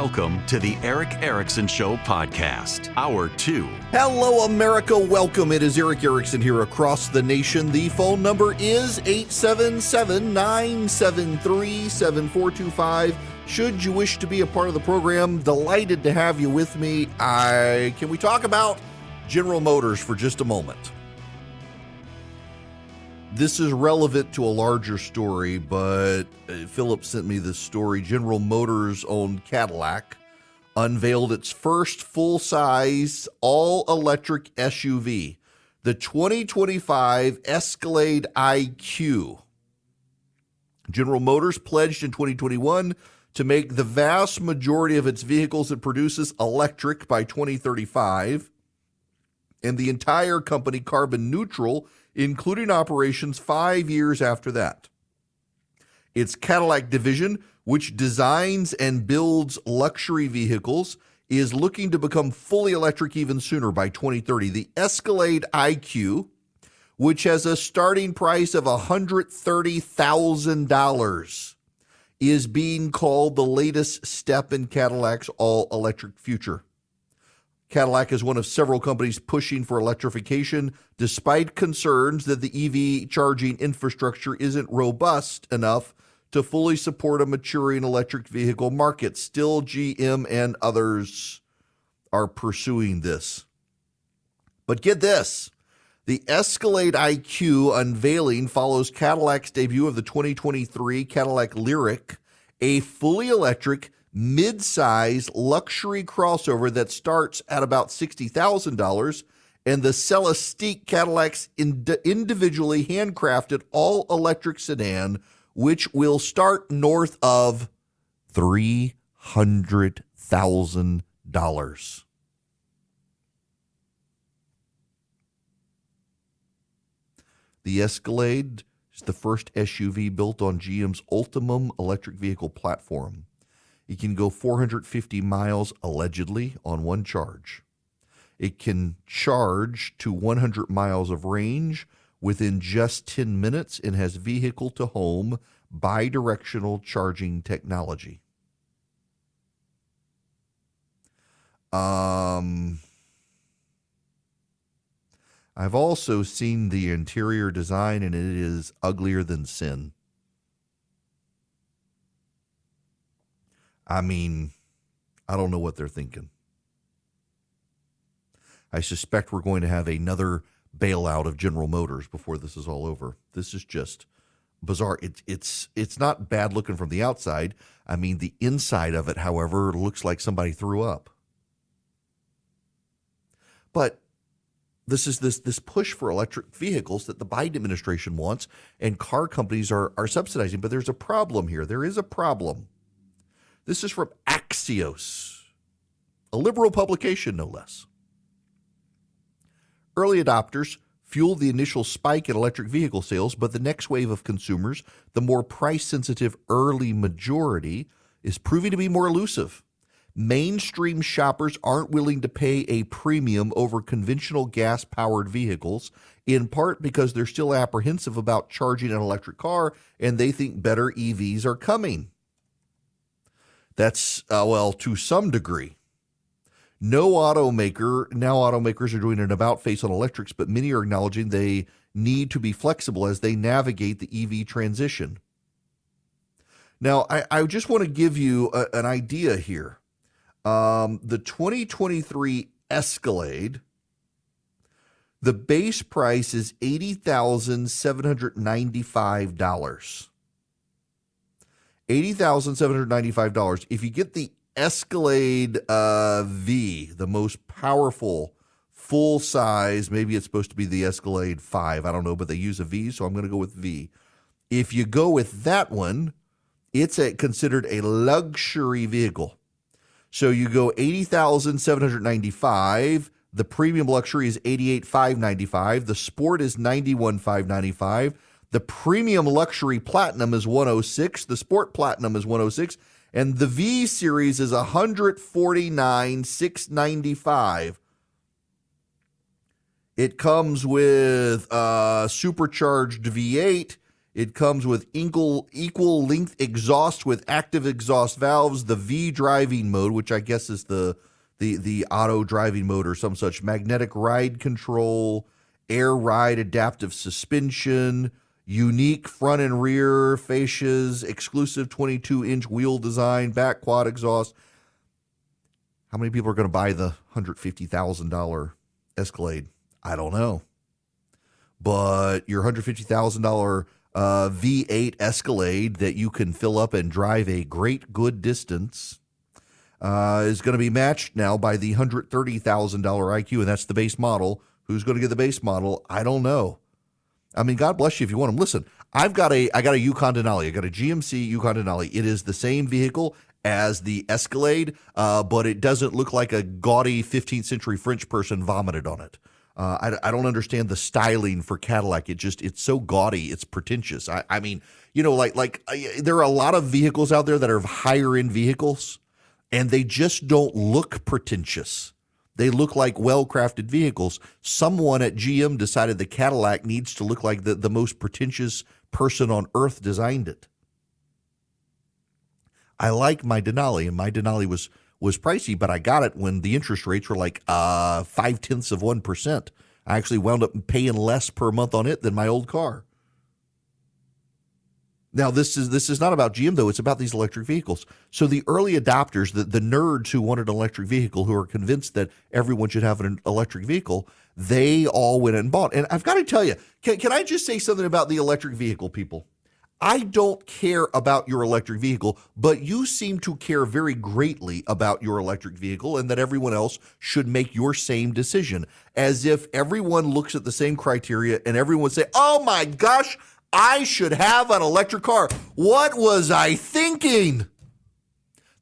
Welcome to the Erick Erickson Show podcast, Hour 2. Hello, America. Welcome. It is Erick Erickson here across the nation. The phone number is 877 973 7425. Should you wish to be a part of the program, delighted to have you with me. I Can we talk about General Motors for just a moment? This is relevant to a larger story, but uh, Philip sent me this story. General Motors owned Cadillac unveiled its first full size all electric SUV, the 2025 Escalade IQ. General Motors pledged in 2021 to make the vast majority of its vehicles it produces electric by 2035, and the entire company carbon neutral including operations five years after that. Its Cadillac division, which designs and builds luxury vehicles, is looking to become fully electric even sooner by 2030. The Escalade IQ, which has a starting price of $130,000, is being called the latest step in Cadillac's all electric future. Cadillac is one of several companies pushing for electrification, despite concerns that the EV charging infrastructure isn't robust enough to fully support a maturing electric vehicle market. Still, GM and others are pursuing this. But get this the Escalade IQ unveiling follows Cadillac's debut of the 2023 Cadillac Lyriq, a fully electric mid-size luxury crossover that starts at about $60,000 and the Celestiq Cadillac's ind- individually handcrafted all-electric sedan which will start north of $300,000. The Escalade is the first SUV built on GM's Ultium electric vehicle platform. It can go 450 miles allegedly on one charge. It can charge to 100 miles of range within just 10 minutes and has vehicle to home bidirectional charging technology. Um, I've also seen the interior design and it is uglier than sin. I mean, I don't know what they're thinking. I suspect we're going to have another bailout of General Motors before this is all over. This is just bizarre. It, it's it's not bad looking from the outside. I mean, the inside of it, however, looks like somebody threw up. But this is this this push for electric vehicles that the Biden administration wants and car companies are are subsidizing. But there's a problem here. There is a problem. This is from Axios, a liberal publication, no less. Early adopters fueled the initial spike in electric vehicle sales, but the next wave of consumers, the more price sensitive early majority, is proving to be more elusive. Mainstream shoppers aren't willing to pay a premium over conventional gas powered vehicles, in part because they're still apprehensive about charging an electric car and they think better EVs are coming. That's, uh, well, to some degree. No automaker, now automakers are doing an about face on electrics, but many are acknowledging they need to be flexible as they navigate the EV transition. Now, I, I just want to give you a, an idea here. Um, the 2023 Escalade, the base price is $80,795. $80,795. If you get the Escalade uh, V, the most powerful full size, maybe it's supposed to be the Escalade 5, I don't know, but they use a V, so I'm going to go with V. If you go with that one, it's a, considered a luxury vehicle. So you go 80,795, the premium luxury is 88,595, the sport is 91,595 the premium luxury platinum is 106, the sport platinum is 106, and the V series is 149 695. It comes with a supercharged V8 It comes with equal, equal length exhaust with active exhaust valves, the V driving mode, which I guess is the the the auto driving mode or some such, magnetic ride control, air ride adaptive suspension, unique front and rear fascias, exclusive 22 inch wheel design, back quad exhaust. How many people are going to buy the $150,000 Escalade? I don't know. But your $150,000 uh, V8 Escalade that you can fill up and drive a great good distance uh, is going to be matched now by the $130,000 IQ, and that's the base model. Who's going to get the base model? I don't know. I mean, God bless you if you want them. Listen, I've got a I got a Yukon Denali. I got a GMC Yukon Denali. It is the same vehicle as the Escalade, uh, but it doesn't look like a gaudy 15th century French person vomited on it. Uh, I, I, don't understand the styling for Cadillac. It just it's so gaudy, it's pretentious. I, I mean, you know, like like uh, there are a lot of vehicles out there that are higher end vehicles, and they just don't look pretentious. They look like well crafted vehicles. Someone at GM decided the Cadillac needs to look like the, the most pretentious person on earth designed it. I like my Denali, and my Denali was was pricey, but I got it when the interest rates were like uh, five tenths of one percent. I actually wound up paying less per month on it than my old car. Now this is this is not about GM though; it's about these electric vehicles. So the early adopters, the, the nerds who wanted an electric vehicle, who are convinced that everyone should have an electric vehicle, they all went and bought. And I've got to tell you, can, can I just say something about the electric vehicle people? I don't care about your electric vehicle, but you seem to care very greatly about your electric vehicle and that everyone else should make your same decision. As if everyone looks at the same criteria and everyone say, oh my gosh, I should have an electric car. What was I thinking?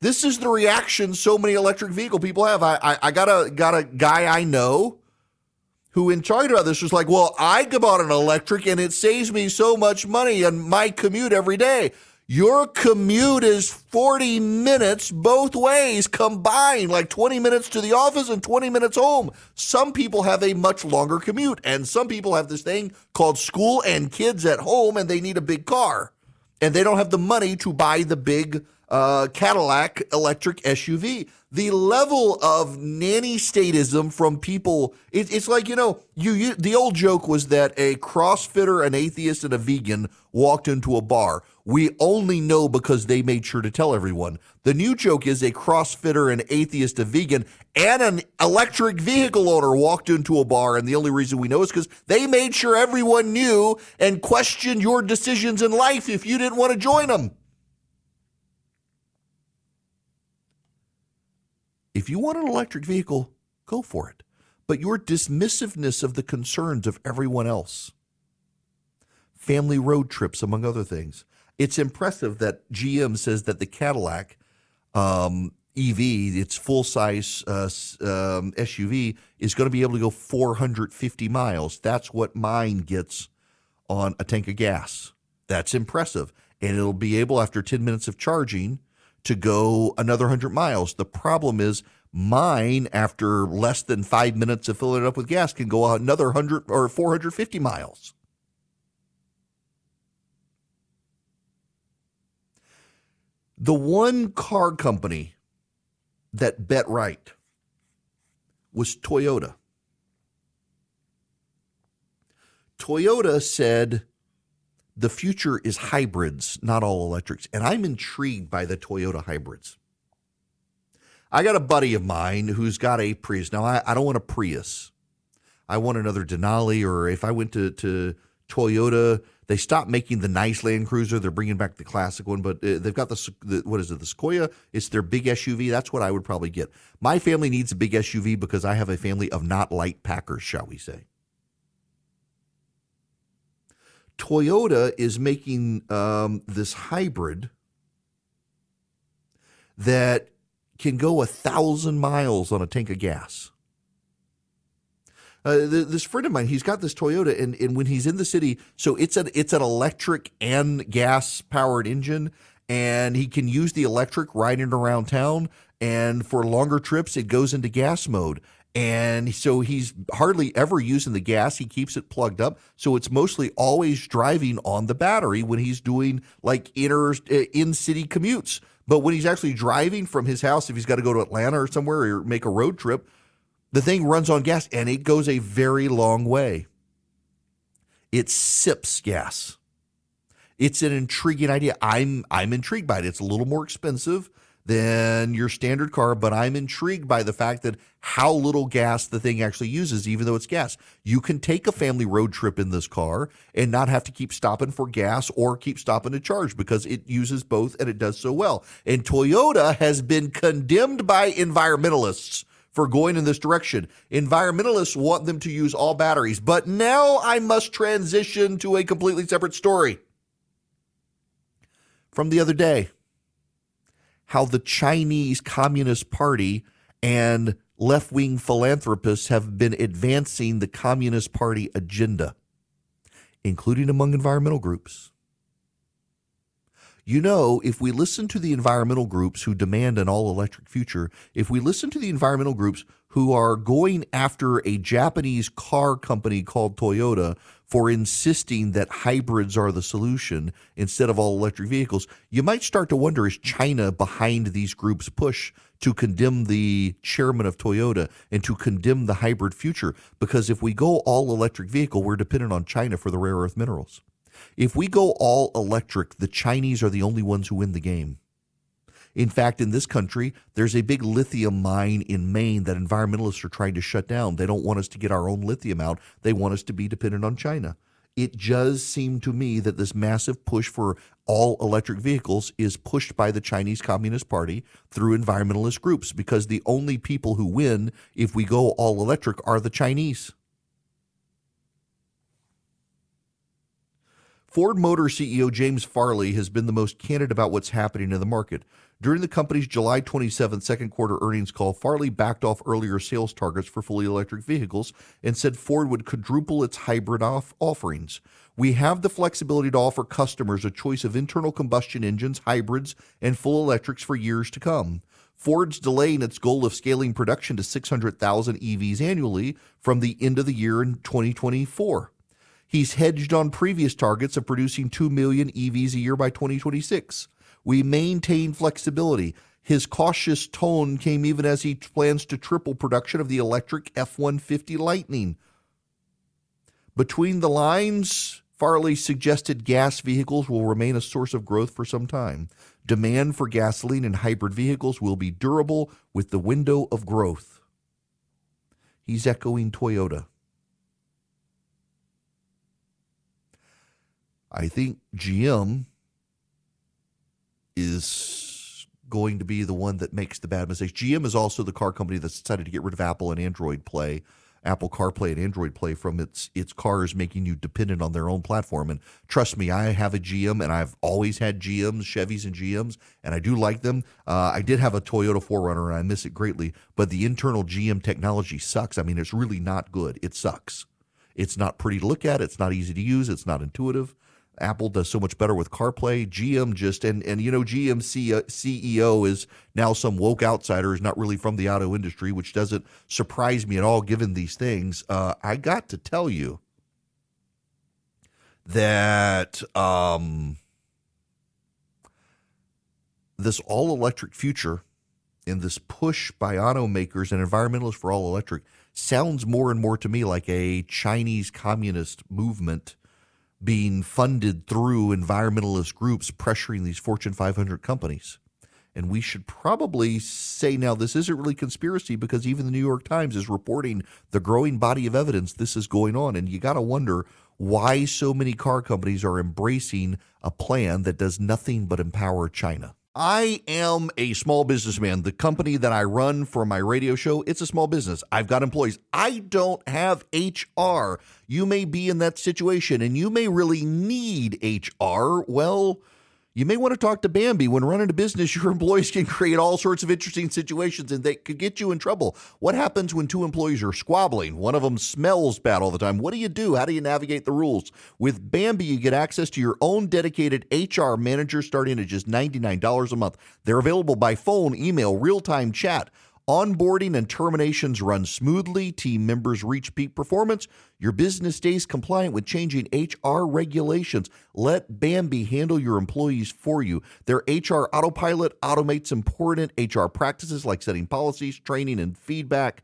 This is the reaction so many electric vehicle people have. I, I, I got a got a guy I know who, in talking about this, was like, well, I bought an electric and it saves me so much money on my commute every day. Your commute is 40 minutes both ways combined, like 20 minutes to the office and 20 minutes home. Some people have a much longer commute, and some people have this thing called school and kids at home, and they need a big car. And they don't have the money to buy the big uh, Cadillac electric SUV the level of nanny statism from people it, it's like you know you, you the old joke was that a crossfitter an atheist and a vegan walked into a bar. We only know because they made sure to tell everyone. The new joke is a crossfitter an atheist a vegan and an electric vehicle owner walked into a bar and the only reason we know is because they made sure everyone knew and questioned your decisions in life if you didn't want to join them If you want an electric vehicle, go for it. But your dismissiveness of the concerns of everyone else, family road trips, among other things, it's impressive that GM says that the Cadillac um, EV, its full size uh, um, SUV, is going to be able to go 450 miles. That's what mine gets on a tank of gas. That's impressive. And it'll be able, after 10 minutes of charging, to go another 100 miles. The problem is mine, after less than five minutes of filling it up with gas, can go another 100 or 450 miles. The one car company that bet right was Toyota. Toyota said the future is hybrids, not all electrics. And I'm intrigued by the Toyota hybrids. I got a buddy of mine who's got a Prius. Now, I, I don't want a Prius. I want another Denali, or if I went to, to Toyota, they stopped making the nice Land Cruiser. They're bringing back the classic one, but uh, they've got the, the, what is it, the Sequoia? It's their big SUV. That's what I would probably get. My family needs a big SUV because I have a family of not light packers, shall we say. Toyota is making um, this hybrid that can go a thousand miles on a tank of gas. Uh, this friend of mine, he's got this Toyota, and, and when he's in the city, so it's an it's an electric and gas powered engine, and he can use the electric riding around town. And for longer trips, it goes into gas mode And so he's hardly ever using the gas. He keeps it plugged up. So it's mostly always driving on the battery when he's doing like inner uh, in city commutes. But when he's actually driving from his house, if he's got to go to Atlanta or somewhere or make a road trip, the thing runs on gas and it goes a very long way. It sips gas. It's an intriguing idea. I'm I'm intrigued by it. It's a little more expensive than your standard car, but I'm intrigued by the fact that how little gas the thing actually uses, even though it's gas. You can take a family road trip in this car and not have to keep stopping for gas or keep stopping to charge because it uses both and it does so well. And Toyota has been condemned by environmentalists for going in this direction. Environmentalists want them to use all batteries, but now I must transition to a completely separate story from the other day how the Chinese Communist Party and left wing philanthropists have been advancing the Communist Party agenda, including among environmental groups. You know, if we listen to the environmental groups who demand an all electric future, if we listen to the environmental groups who are going after a Japanese car company called Toyota for insisting that hybrids are the solution instead of all electric vehicles, you might start to wonder is China behind these groups' push to condemn the chairman of Toyota and to condemn the hybrid future? Because if we go all electric vehicle, we're dependent on China for the rare earth minerals. If we go all electric, the Chinese are the only ones who win the game. In fact, in this country, there's a big lithium mine in Maine that environmentalists are trying to shut down. They don't want us to get our own lithium out, they want us to be dependent on China. It does seem to me that this massive push for all electric vehicles is pushed by the Chinese Communist Party through environmentalist groups because the only people who win if we go all electric are the Chinese. Ford Motor CEO James Farley has been the most candid about what's happening in the market. During the company's July 27 second quarter earnings call, Farley backed off earlier sales targets for fully electric vehicles and said Ford would quadruple its hybrid off offerings. We have the flexibility to offer customers a choice of internal combustion engines, hybrids, and full electrics for years to come. Ford's delaying its goal of scaling production to 600,000 EVs annually from the end of the year in 2024. He's hedged on previous targets of producing 2 million EVs a year by 2026. We maintain flexibility. His cautious tone came even as he plans to triple production of the electric F 150 Lightning. Between the lines, Farley suggested gas vehicles will remain a source of growth for some time. Demand for gasoline and hybrid vehicles will be durable with the window of growth. He's echoing Toyota. I think GM is going to be the one that makes the bad mistakes. GM is also the car company that's decided to get rid of Apple and Android Play, Apple CarPlay and Android Play from its its cars, making you dependent on their own platform. And trust me, I have a GM, and I've always had GMs, Chevys, and GMs, and I do like them. Uh, I did have a Toyota 4Runner, and I miss it greatly. But the internal GM technology sucks. I mean, it's really not good. It sucks. It's not pretty to look at. It's not easy to use. It's not intuitive. Apple does so much better with CarPlay. GM just and and you know GM CEO is now some woke outsider is not really from the auto industry, which doesn't surprise me at all given these things. Uh, I got to tell you that um, this all electric future and this push by automakers and environmentalists for all electric sounds more and more to me like a Chinese communist movement being funded through environmentalist groups pressuring these Fortune 500 companies. And we should probably say now this isn't really conspiracy because even the New York Times is reporting the growing body of evidence this is going on. And you got to wonder why so many car companies are embracing a plan that does nothing but empower China. I am a small businessman. The company that I run for my radio show, it's a small business. I've got employees. I don't have HR. You may be in that situation and you may really need HR. Well, you may want to talk to Bambee. When running a business, your employees can create all sorts of interesting situations and they could get you in trouble. What happens when two employees are squabbling? One of them smells bad all the time. What do you do? How do you navigate the rules? With Bambee, you get access to your own dedicated HR manager starting at just $99 a month. They're available by phone, email, real time chat Onboarding and terminations run smoothly, team members reach peak performance, your business stays compliant with changing HR regulations. Let Bambee handle your employees for you. Their HR autopilot automates important HR practices like setting policies, training, and feedback.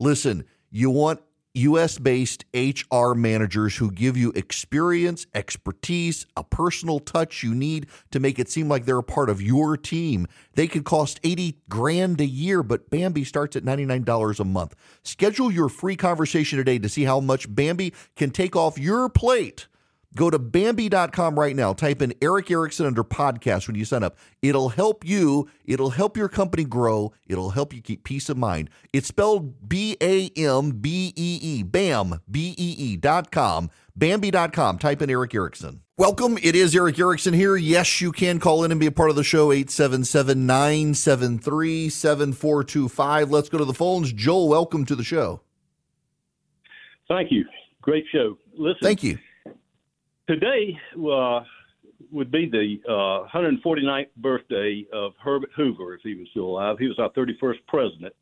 Listen, you want US based HR managers who give you experience, expertise, a personal touch you need to make it seem like they're a part of your team. They could cost 80 grand a year, but Bambee starts at $99 a month. Schedule your free conversation today to see how much Bambee can take off your plate. Go to Bambee.com right now. Type in Erick Erickson under podcast when you sign up. It'll help you. It'll help your company grow. It'll help you keep peace of mind. It's spelled B A M B E E. BAM, B E E dot com. Type in Erick Erickson. Welcome. It is Erick Erickson here. Yes, you can call in and be a part of the show. 877 973 7425. Let's go to the phones. Joel, welcome to the show. Thank you. Great show. Listen. Thank you today uh, would be the uh, 149th birthday of Herbert Hoover, if he was still alive. He was our 31st president,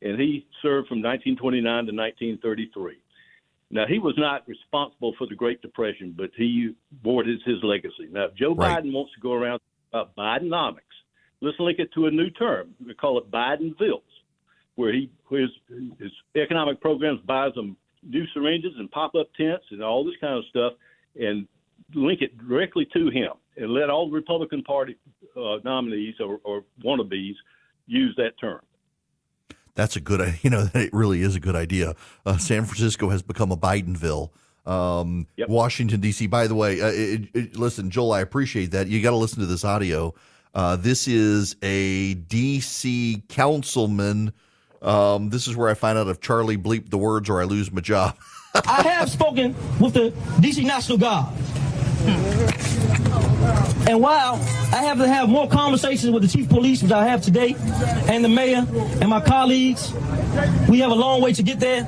and he served from 1929 to 1933. Now, he was not responsible for the Great Depression, but he bore his, his legacy. Now, if Joe right. Biden wants to go around about Bidenomics, let's link it to a new term. We call it Bidenvilles, where he his, his economic programs buys them new syringes and pop-up tents and all this kind of stuff – and link it directly to him and let all the Republican Party uh, nominees or, or wannabes use that term. That's a good, you know, it really is a good idea. Uh, San Francisco has become a Bidenville. Um, yep. Washington D.C. By the way, uh, it, it, listen, Joel, I appreciate that. You got to listen to this audio. Uh, this is a D.C. councilman. Um, this is where I find out if Charlie bleeped the words or I lose my job. I have spoken with the DC National Guard. And while I have to have more conversations with the chief of police, which I have today, and the mayor and my colleagues, we have a long way to get there.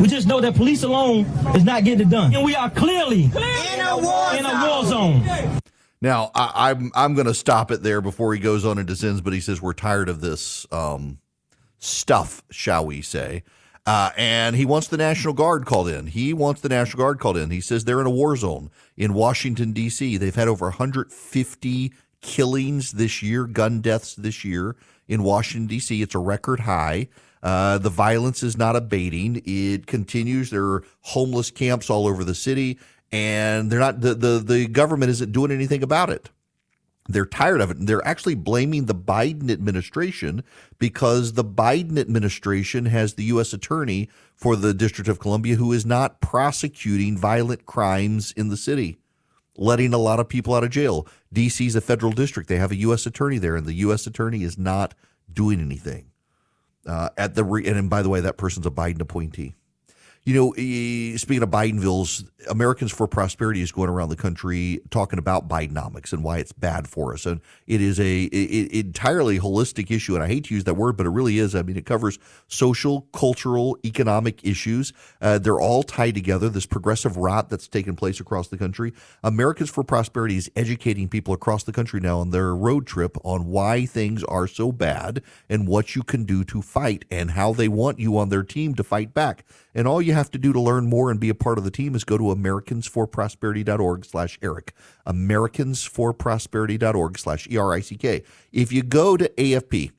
We just know that police alone is not getting it done. And we are clearly in a war, in a war zone. Now, I, am I'm, I'm going to stop it there before he goes on and descends, but he says we're tired of this um, stuff, shall we say. Uh, and he wants the National Guard called in. He wants the National Guard called in. He says they're in a war zone in Washington, D.C. They've had over 150 killings this year, gun deaths this year in Washington, D.C. It's a record high. Uh, the violence is not abating. It continues. There are homeless camps all over the city, and they're not. The, the, the government isn't doing anything about it they're tired of it. And they're actually blaming the Biden administration because the Biden administration has the U.S. attorney for the District of Columbia who is not prosecuting violent crimes in the city, letting a lot of people out of jail. D.C. is a federal district. They have a U.S. attorney there, and the U.S. attorney is not doing anything. Uh, at the re- and by the way, that person's a Biden appointee. You know, speaking of Bidenvilles, Americans for Prosperity is going around the country talking about Bidenomics and why it's bad for us. And it is a it, entirely holistic issue. And I hate to use that word, but it really is. I mean, it covers social, cultural, economic issues. Uh, they're all tied together. This progressive rot that's taken place across the country. Americans for Prosperity is educating people across the country now on their road trip on why things are so bad and what you can do to fight and how they want you on their team to fight back. And all you have to do to learn more and be a part of the team is go to americansforprosperity.org slash Erick. Americansforprosperity.org slash E-R-I-C-K. If you go to AFP,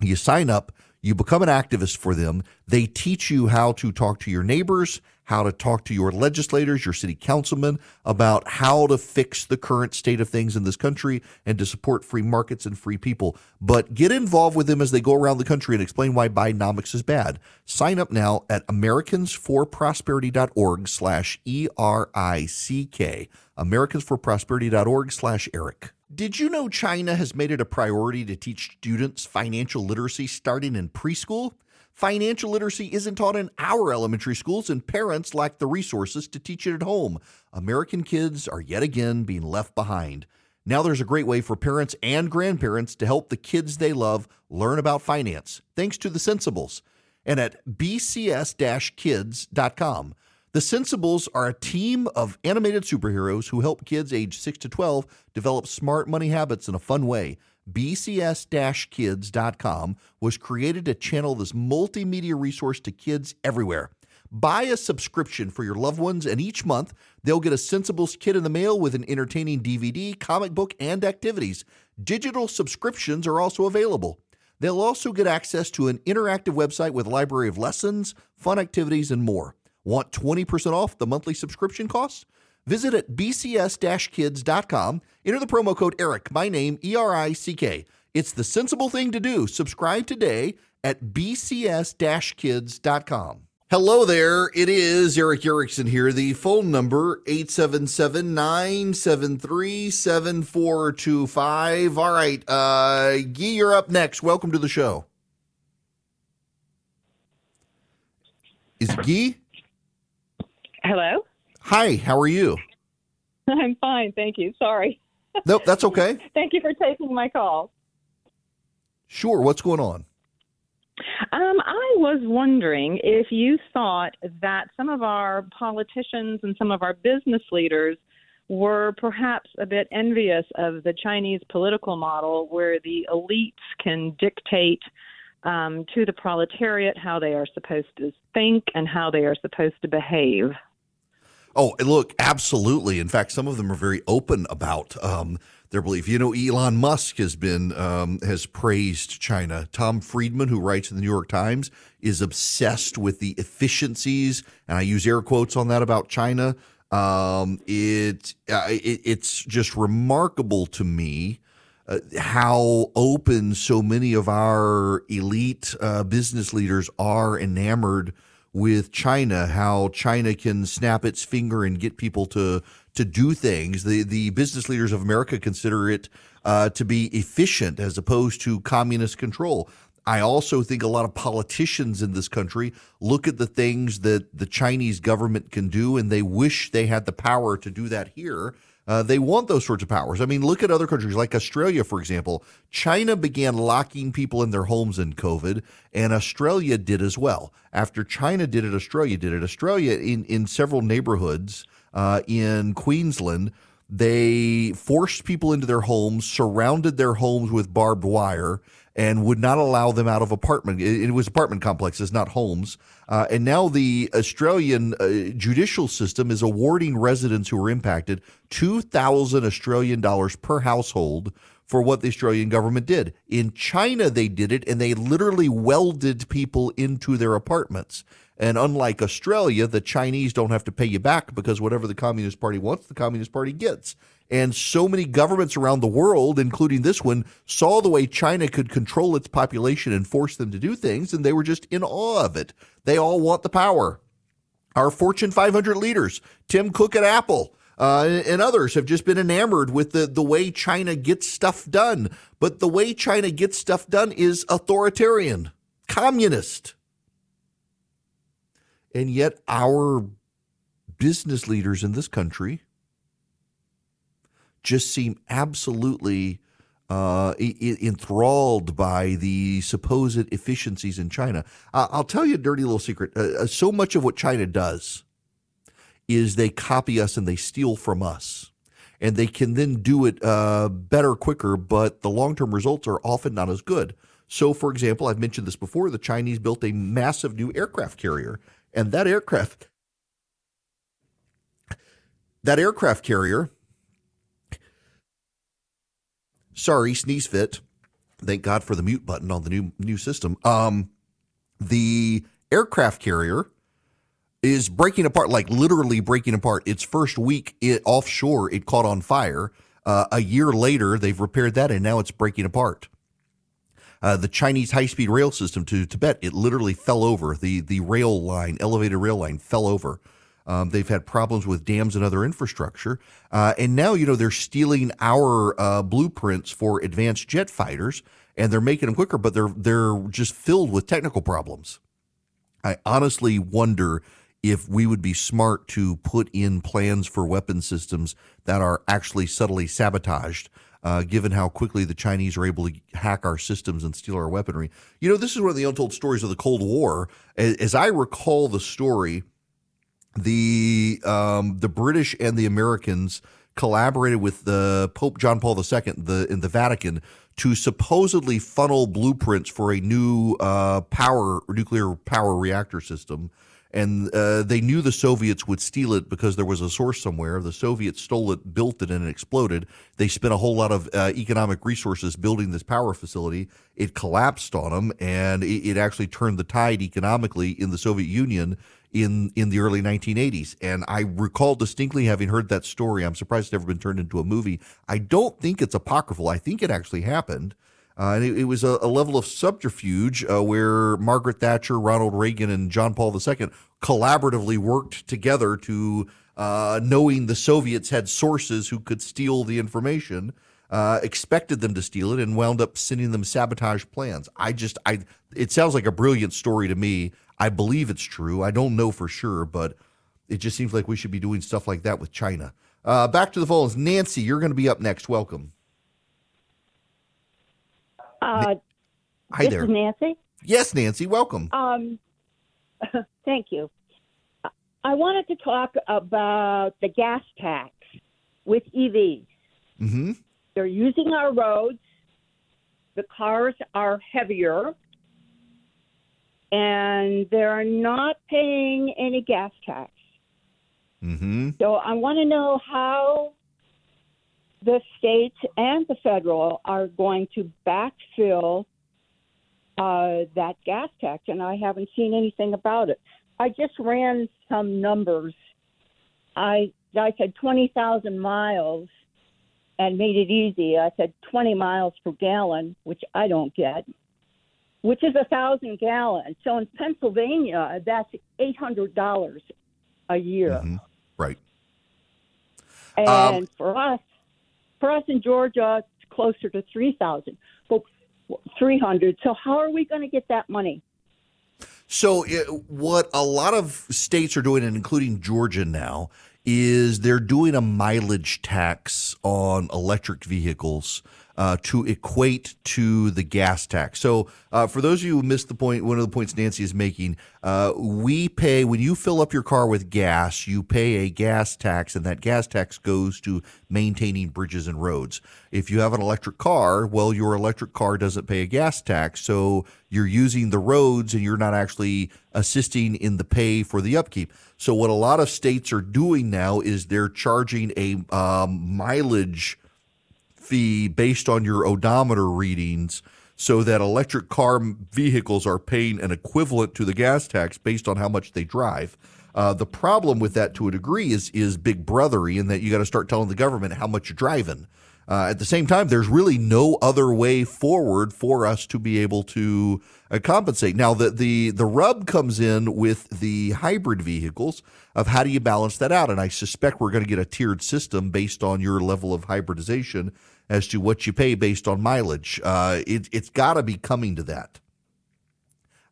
you sign up, you become an activist for them. They teach you how to talk to your neighbors, how to talk to your legislators, your city councilmen about how to fix the current state of things in this country and to support free markets and free people. But get involved with them as they go around the country and explain why Bidenomics is bad. Sign up now at americansforprosperity.org slash E-R-I-C-K. americansforprosperity.org slash Erick. Did you know China has made it a priority to teach students financial literacy starting in preschool? Financial literacy isn't taught in our elementary schools, and parents lack the resources to teach it at home. American kids are yet again being left behind. Now there's a great way for parents and grandparents to help the kids they love learn about finance, thanks to the Sensibles. And at bcs kids.com. The Sensibles are a team of animated superheroes who help kids age 6 to 12 develop smart money habits in a fun way. bcs-kids.com was created to channel this multimedia resource to kids everywhere. Buy a subscription for your loved ones, and each month they'll get a Sensibles kit in the mail with an entertaining DVD, comic book, and activities. Digital subscriptions are also available. They'll also get access to an interactive website with a library of lessons, fun activities, and more. Want 20% off the monthly subscription costs? Visit at bcs-kids.com. Enter the promo code ERIC, my name, E-R-I-C-K. It's the sensible thing to do. Subscribe today at bcs-kids.com. Hello there. It is Erick Erickson here. The phone number 877-973-7425. All right, uh Guy, you're up next. Welcome to the show. Is Guy? Hello. Hi, how are you? I'm fine, thank you. Sorry. Nope, that's okay. thank you for taking my call. Sure. What's going on? Um, I was wondering if you thought that some of our politicians and some of our business leaders were perhaps a bit envious of the Chinese political model where the elites can dictate um, to the proletariat how they are supposed to think and how they are supposed to behave. Oh, look, absolutely. In fact, some of them are very open about um, their belief. You know, Elon Musk has been um, has praised China. Tom Friedman, who writes in the New York Times, is obsessed with the efficiencies, and I use air quotes on that about China. Um, it, uh, it it's just remarkable to me. Uh, how open so many of our elite uh, business leaders are enamored with China, how China can snap its finger and get people to to do things. The the business leaders of America consider it uh, to be efficient as opposed to communist control. I also think a lot of politicians in this country look at the things that the Chinese government can do, and they wish they had the power to do that here. Uh, they want those sorts of powers. I mean, look at other countries like Australia, for example. China began locking people in their homes in COVID, and Australia did as well. After China did it, Australia did it. Australia, in, in several neighborhoods uh, in Queensland, they forced people into their homes, surrounded their homes with barbed wire, and would not allow them out of apartment. It, it was apartment complexes, not homes. Uh, and now the Australian uh, judicial system is awarding residents who were impacted two thousand Australian dollars per household for what the Australian government did. In China, they did it, and they literally welded people into their apartments. And unlike Australia, the Chinese don't have to pay you back because whatever the Communist Party wants, the Communist Party gets. And so many governments around the world, including this one, saw the way China could control its population and force them to do things, and they were just in awe of it. They all want the power. Our Fortune 500 leaders, Tim Cook at Apple, uh, and others have just been enamored with the, the way China gets stuff done. But the way China gets stuff done is authoritarian, communist. And yet, our business leaders in this country just seem absolutely uh, enthralled by the supposed efficiencies in China. I'll tell you a dirty little secret. Uh, uh, so much of what China does is they copy us and they steal from us. And they can then do it uh, better, quicker, but the long term results are often not as good. So, for example, I've mentioned this before the Chinese built a massive new aircraft carrier, and that aircraft. That aircraft carrier Sorry, sneeze fit. Thank God for the mute button on the new new system. Um, the aircraft carrier is breaking apart, like literally breaking apart. Its first week it, offshore, it caught on fire. Uh, a year later, they've repaired that, and now it's breaking apart. Uh, the Chinese high-speed rail system to Tibet, it literally fell over. The the rail line, elevated rail line, fell over. Um, they've had problems with dams and other infrastructure. Uh, and now, you know, they're stealing our uh, blueprints for advanced jet fighters and they're making them quicker, but they're, they're just filled with technical problems. I honestly wonder if we would be smart to put in plans for weapon systems that are actually subtly sabotaged. Uh, given how quickly the Chinese are able to hack our systems and steal our weaponry. You know, this is one of the untold stories of the Cold War. As, as I recall the story, the um, the British and the Americans collaborated with the Pope John Paul II the, in the Vatican to supposedly funnel blueprints for a new uh, power nuclear power reactor system and uh, they knew the Soviets would steal it because there was a source somewhere. The Soviets stole it, built it, and it exploded. They spent a whole lot of uh, economic resources building this power facility. It collapsed on them, and it, it, actually turned the tide economically in the Soviet Union in in the early 1980s. And I recall distinctly having heard that story. I'm surprised it's never been turned into a movie. I don't think it's apocryphal. I think it actually happened. Uh, and it, it was a, a, level of subterfuge uh, where Margaret Thatcher, Ronald Reagan, and John Paul II collaboratively worked together to, uh, knowing the Soviets had sources who could steal the information, uh, expected them to steal it, and wound up sending them sabotage plans. I just, I, it sounds like a brilliant story to me. I believe it's true. I don't know for sure, but it just seems like we should be doing stuff like that with China. Uh, back to the phones. Nancy, you're going to be up next. Welcome. Uh, Hi there. Nancy. Yes, Nancy. Welcome. Um, thank you. I wanted to talk about the gas tax with EVs. Mm-hmm. They're using our roads. The cars are heavier, and they're not paying any gas tax. Mm-hmm. So I want to know how the states and the federal are going to backfill uh, that gas tax, and I haven't seen anything about it. I just ran some numbers. I I said twenty thousand miles, and made it easy. I said twenty miles per gallon, which I don't get, which is a thousand gallons. So in Pennsylvania, that's eight hundred dollars a year. Mm-hmm. Right. And um, for us, for us in Georgia, it's closer to 3,000, but 300. So how are we going to get that money? So, it, what a lot of states are doing, and including Georgia now, is they're doing a mileage tax on electric vehicles uh, to equate to the gas tax. So, uh, for those of you who missed the point, one of the points Nancy is making, uh, we pay when you fill up your car with gas, you pay a gas tax, and that gas tax goes to maintaining bridges and roads. If you have an electric car, well, your electric car doesn't pay a gas tax, so you're using the roads and you're not actually assisting in the pay for the upkeep. So, what a lot of states are doing now is they're charging a um, mileage fee based on your odometer readings so that electric car vehicles are paying an equivalent to the gas tax based on how much they drive. Uh, the problem with that to a degree is is big brothery in that you got to start telling the government how much you're driving. Uh, at the same time, there's really no other way forward for us to be able to uh, compensate. Now, the, the the rub comes in with the hybrid vehicles of how do you balance that out, and I suspect we're going to get a tiered system based on your level of hybridization as to what you pay based on mileage. Uh, it, it's got to be coming to that.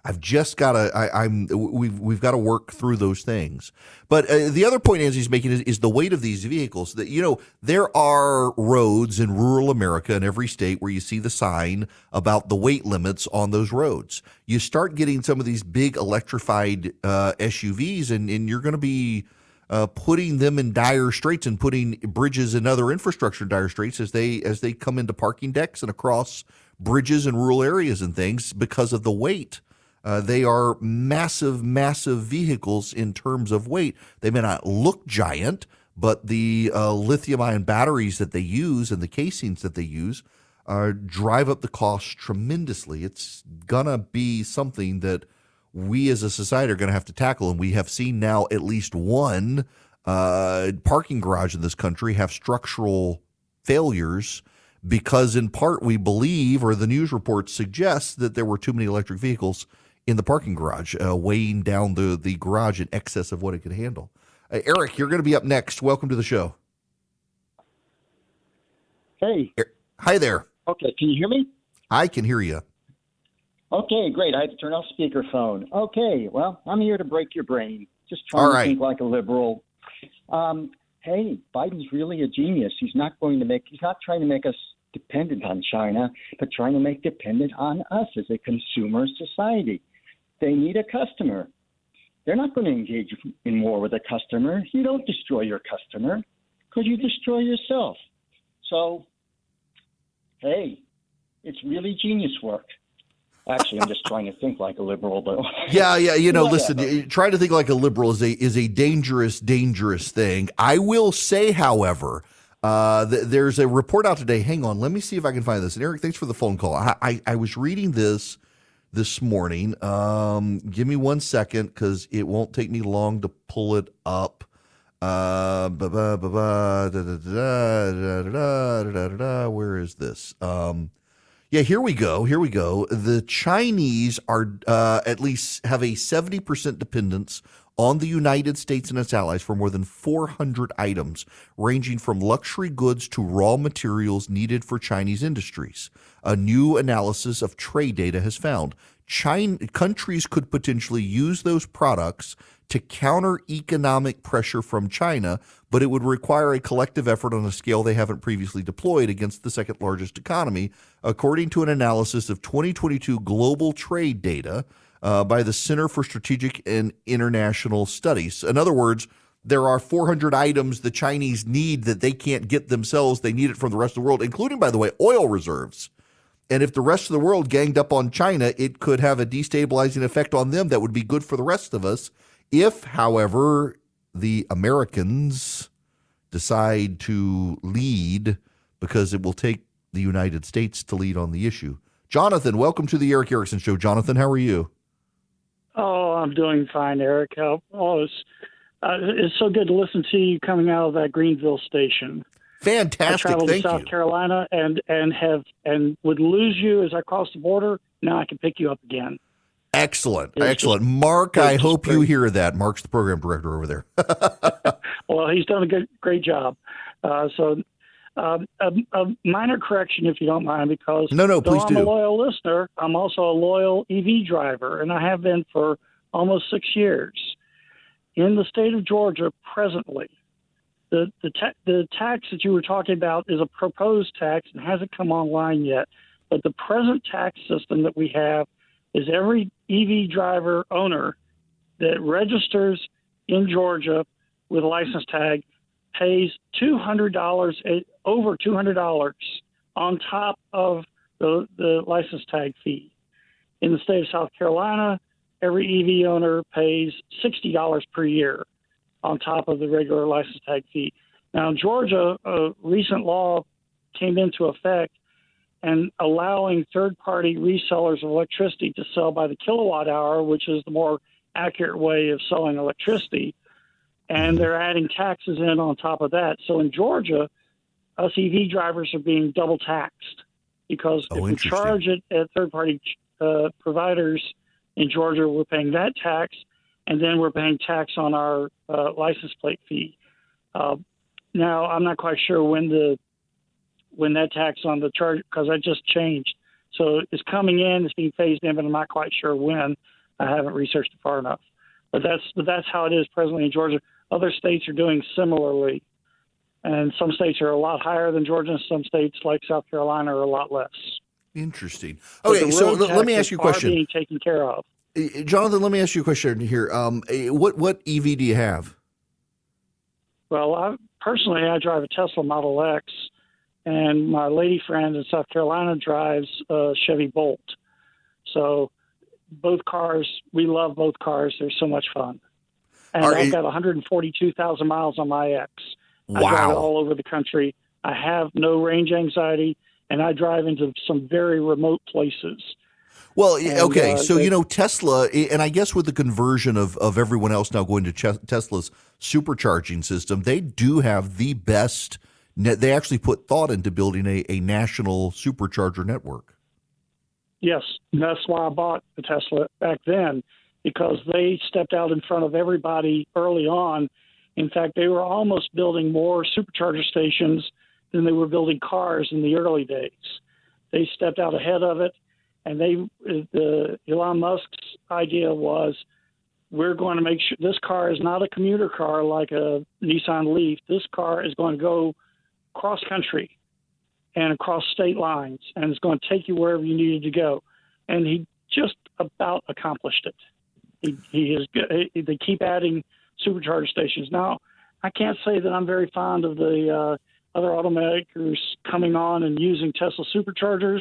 I've just got to. I, am we've we've got to work through those things. But uh, the other point Nancy's making is, is the weight of these vehicles. That you know there are roads in rural America in every state where you see the sign about the weight limits on those roads. You start getting some of these big electrified uh, SUVs, and and you're going to be uh, putting them in dire straits and putting bridges and other infrastructure in dire straits as they as they come into parking decks and across bridges in rural areas and things because of the weight. Uh, they are massive, massive vehicles in terms of weight. They may not look giant, but the uh, lithium ion batteries that they use and the casings that they use uh, drive up the cost tremendously. It's gonna be something that we as a society are going to have to tackle. And we have seen now at least one uh, parking garage in this country have structural failures because, in part, we believe, or the news reports suggest, that there were too many electric vehicles in the parking garage, uh, weighing down the, the garage in excess of what it could handle. Uh, Eric, you're going to be up next. Welcome to the show. Hey. Hi there. Okay, can you hear me? I can hear you. Okay, great. I had to turn off speakerphone. Okay, well, I'm here to break your brain. Just trying All to think like a liberal. Um, hey, Biden's really a genius. He's not going to make. He's not trying to make us dependent on China, but trying to make dependent on us as a consumer society. They need a customer. They're not going to engage in war with a customer. You don't destroy your customer. could you destroy yourself? So, hey, it's really genius work. Actually, I'm just trying to think like a liberal, but yeah, yeah, you know, listen, trying to think like a liberal is a is a dangerous, dangerous thing. I will say, however, uh, th- there's a report out today. Hang on, let me see if I can find this. And Eric, thanks for the phone call. I I, I was reading this this morning. Um, give me one second because it won't take me long to pull it up. Where is this? Um, yeah, here we go. Here we go. The Chinese are uh, at least have a 70% dependence on the United States and its allies for more than 400 items, ranging from luxury goods to raw materials needed for Chinese industries. A new analysis of trade data has found China, countries could potentially use those products to counter economic pressure from China, but it would require a collective effort on a scale they haven't previously deployed against the second largest economy, according to an analysis of 2022 global trade data uh, by the Center for Strategic and International Studies. In other words, there are 400 items the Chinese need that they can't get themselves. They need it from the rest of the world, including, by the way, oil reserves. And if the rest of the world ganged up on China, it could have a destabilizing effect on them that would be good for the rest of us. If, however, the Americans decide to lead because it will take the United States to lead on the issue. Jonathan, welcome to the Erick Erickson Show. Jonathan, how are you? Oh, I'm doing fine, Erick. Oh, it's, uh, it's so good to listen to you coming out of that Greenville station. Fantastic! I traveled Thank to South you. Carolina and and have and would lose you as I crossed the border. Now I can pick you up again. Excellent. Excellent. Mark, I hope you hear that. Mark's the program director over there. Well, he's done a good, great job. Uh, so, um, a, a minor correction, if you don't mind, because No, no, please I'm a loyal listener, I'm also a loyal EV driver, and I have been for almost six years. In the state of Georgia, presently, the the, ta- the tax that you were talking about is a proposed tax and hasn't come online yet. But the present tax system that we have is every EV driver owner that registers in Georgia with a license tag pays two hundred dollars over two hundred dollars on top of the the license tag fee. In the state of South Carolina, every EV owner pays sixty dollars per year on top of the regular license tag fee. Now, in Georgia, a recent law came into effect and allowing third party resellers of electricity to sell by the kilowatt hour, which is the more accurate way of selling electricity. And they're adding taxes in on top of that. So in Georgia, us EV drivers are being double taxed because Oh, if we charge it at third party uh, providers in Georgia, we're paying that tax, and then we're paying tax on our uh, license plate fee. Uh, now, I'm not quite sure when the when that tax on the charge because I just changed. So it's coming in, it's being phased in, but I'm not quite sure when. I haven't researched it far enough. But that's but that's how it is presently in Georgia. Other states are doing similarly, and some states are a lot higher than Georgia, and some states like South Carolina are a lot less. Interesting. Okay, so let me ask you a question. Being taken care of. Uh, Jonathan, let me ask you a question here. Um, eh, what what EV do you have? Well, I, personally, I drive a Tesla Model X, and my lady friend in South Carolina drives a Chevy Bolt. So, both cars, we love both cars. They're so much fun. And Are I've you- got 142,000 miles on my X. I drive Wow. all over the country. I have no range anxiety, and I drive into some very remote places. Well, yeah, And, okay, uh, so they- you know Tesla, and I guess with the conversion of of everyone else now going to Tesla's supercharging system, they do have the best. They actually put thought into building a, a national supercharger network. Yes, that's why I bought the Tesla back then because they stepped out in front of everybody early on. In fact, they were almost building more supercharger stations than they were building cars in the early days. They stepped out ahead of it, and they the Elon Musk's idea was we're going to make sure this car is not a commuter car like a Nissan Leaf. This car is going to go cross country and across state lines, and it's going to take you wherever you needed to go. And he just about accomplished it. He, he is. good. They keep adding supercharger stations now. I can't say that I'm very fond of the uh, other automakers coming on and using Tesla superchargers,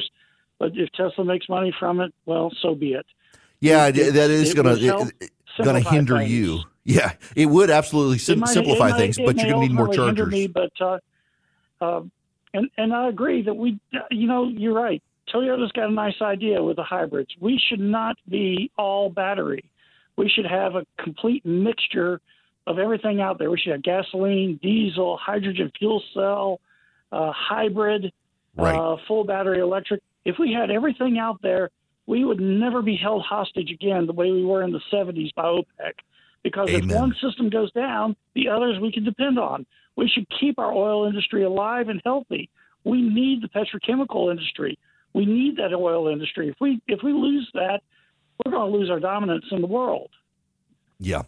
but if Tesla makes money from it, well, so be it. Yeah, It- that is going to going to hinder things. you. Yeah, it would absolutely sim- might- simplify might- things, but you're going to need more chargers. Me, but uh, uh, and and I agree that we, you know, you're right. Toyota's got a nice idea with the hybrids. We should not be all battery. We should have a complete mixture of everything out there. We should have gasoline, diesel, hydrogen fuel cell, uh, hybrid, Right. uh, full battery electric. If we had everything out there, we would never be held hostage again the way we were in the 70s by OPEC. Because if one system goes down, the others we can depend on. We should keep our oil industry alive and healthy. We need the petrochemical industry. We need that oil industry. If we if we lose that, we're going to lose our dominance in the world. Yeah,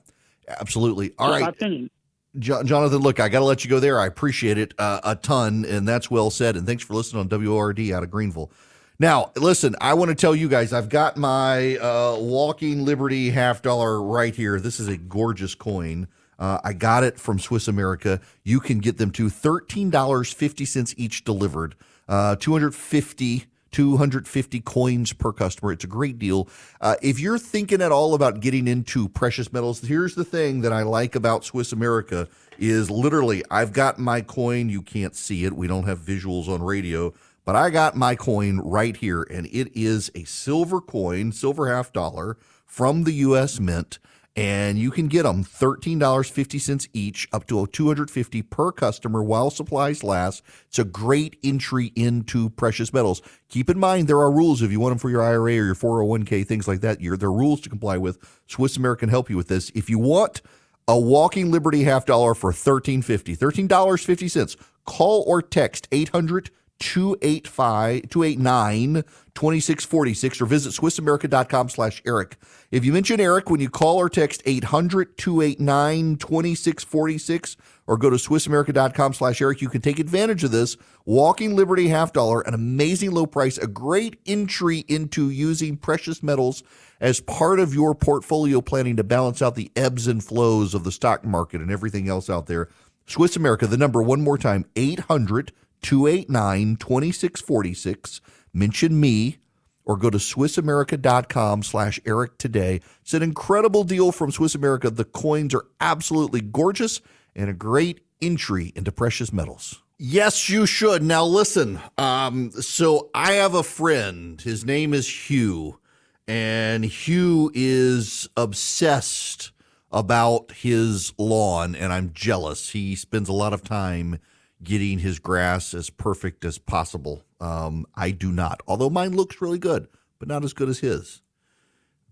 absolutely. All That's right. Jonathan. Look, I got to let you go there. I appreciate it uh, a ton, and that's well said. And thanks for listening on WORD out of Greenville. Now, listen, I want to tell you guys, I've got my uh, Walking Liberty half dollar right here. This is a gorgeous coin. Uh, I got it from Swiss America. You can get them to $13.50 each delivered, uh, 250 250 coins per customer. It's a great deal. Uh, if you're thinking at all about getting into precious metals, here's the thing that I like about Swiss America is literally I've got my coin. You can't see it. We don't have visuals on radio, but I got my coin right here, and it is a silver coin, silver half dollar from the U.S. Mint and you can get them $13.50 each up to 250 per customer while supplies last. It's a great entry into precious metals. Keep in mind there are rules. If you want them for your ira or your 401k things like that there are rules to comply with. Swiss american help you with this. If you want a walking liberty half dollar for $13.50 $13.50 call or text 800 285 289 2646 or visit swissamerica.com slash eric. If you mention eric when you call or text 800 289 2646 or go to swissamerica.com slash eric you can take advantage of this walking liberty half dollar an amazing low price a great entry into using precious metals as part of your portfolio planning to balance out the ebbs and flows of the stock market and everything else out there. Swiss america the number one more time 800 289 2646. Mention me or go to SwissAmerica.com slash Eric today. It's an incredible deal from Swiss America. The coins are absolutely gorgeous and a great entry into precious metals. Yes, you should. Now listen. Um, so I have a friend. His name is Hugh, and Hugh is obsessed about his lawn, and I'm jealous. He spends a lot of time getting his grass as perfect as possible. Um, I do not, although mine looks really good, but not as good as his.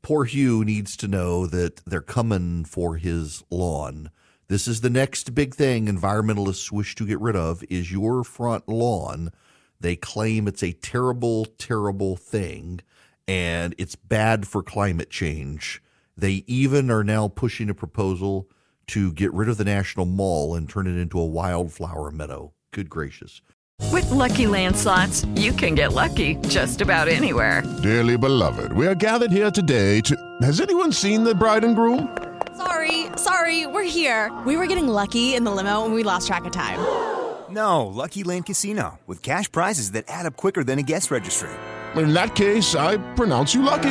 Poor Hugh needs to know that they're coming for his lawn. This is the next big thing environmentalists wish to get rid of is your front lawn. They claim it's a terrible, terrible thing and it's bad for climate change. They even are now pushing a proposal to get rid of the National Mall and turn it into a wildflower meadow. Good gracious. With Lucky Land slots, you can get lucky just about anywhere. Dearly beloved, we are gathered here today to. Has anyone seen the bride and groom? Sorry, sorry, we're here. We were getting lucky in the limo and we lost track of time. No, Lucky Land Casino, with cash prizes that add up quicker than a guest registry. In that case, I pronounce you lucky.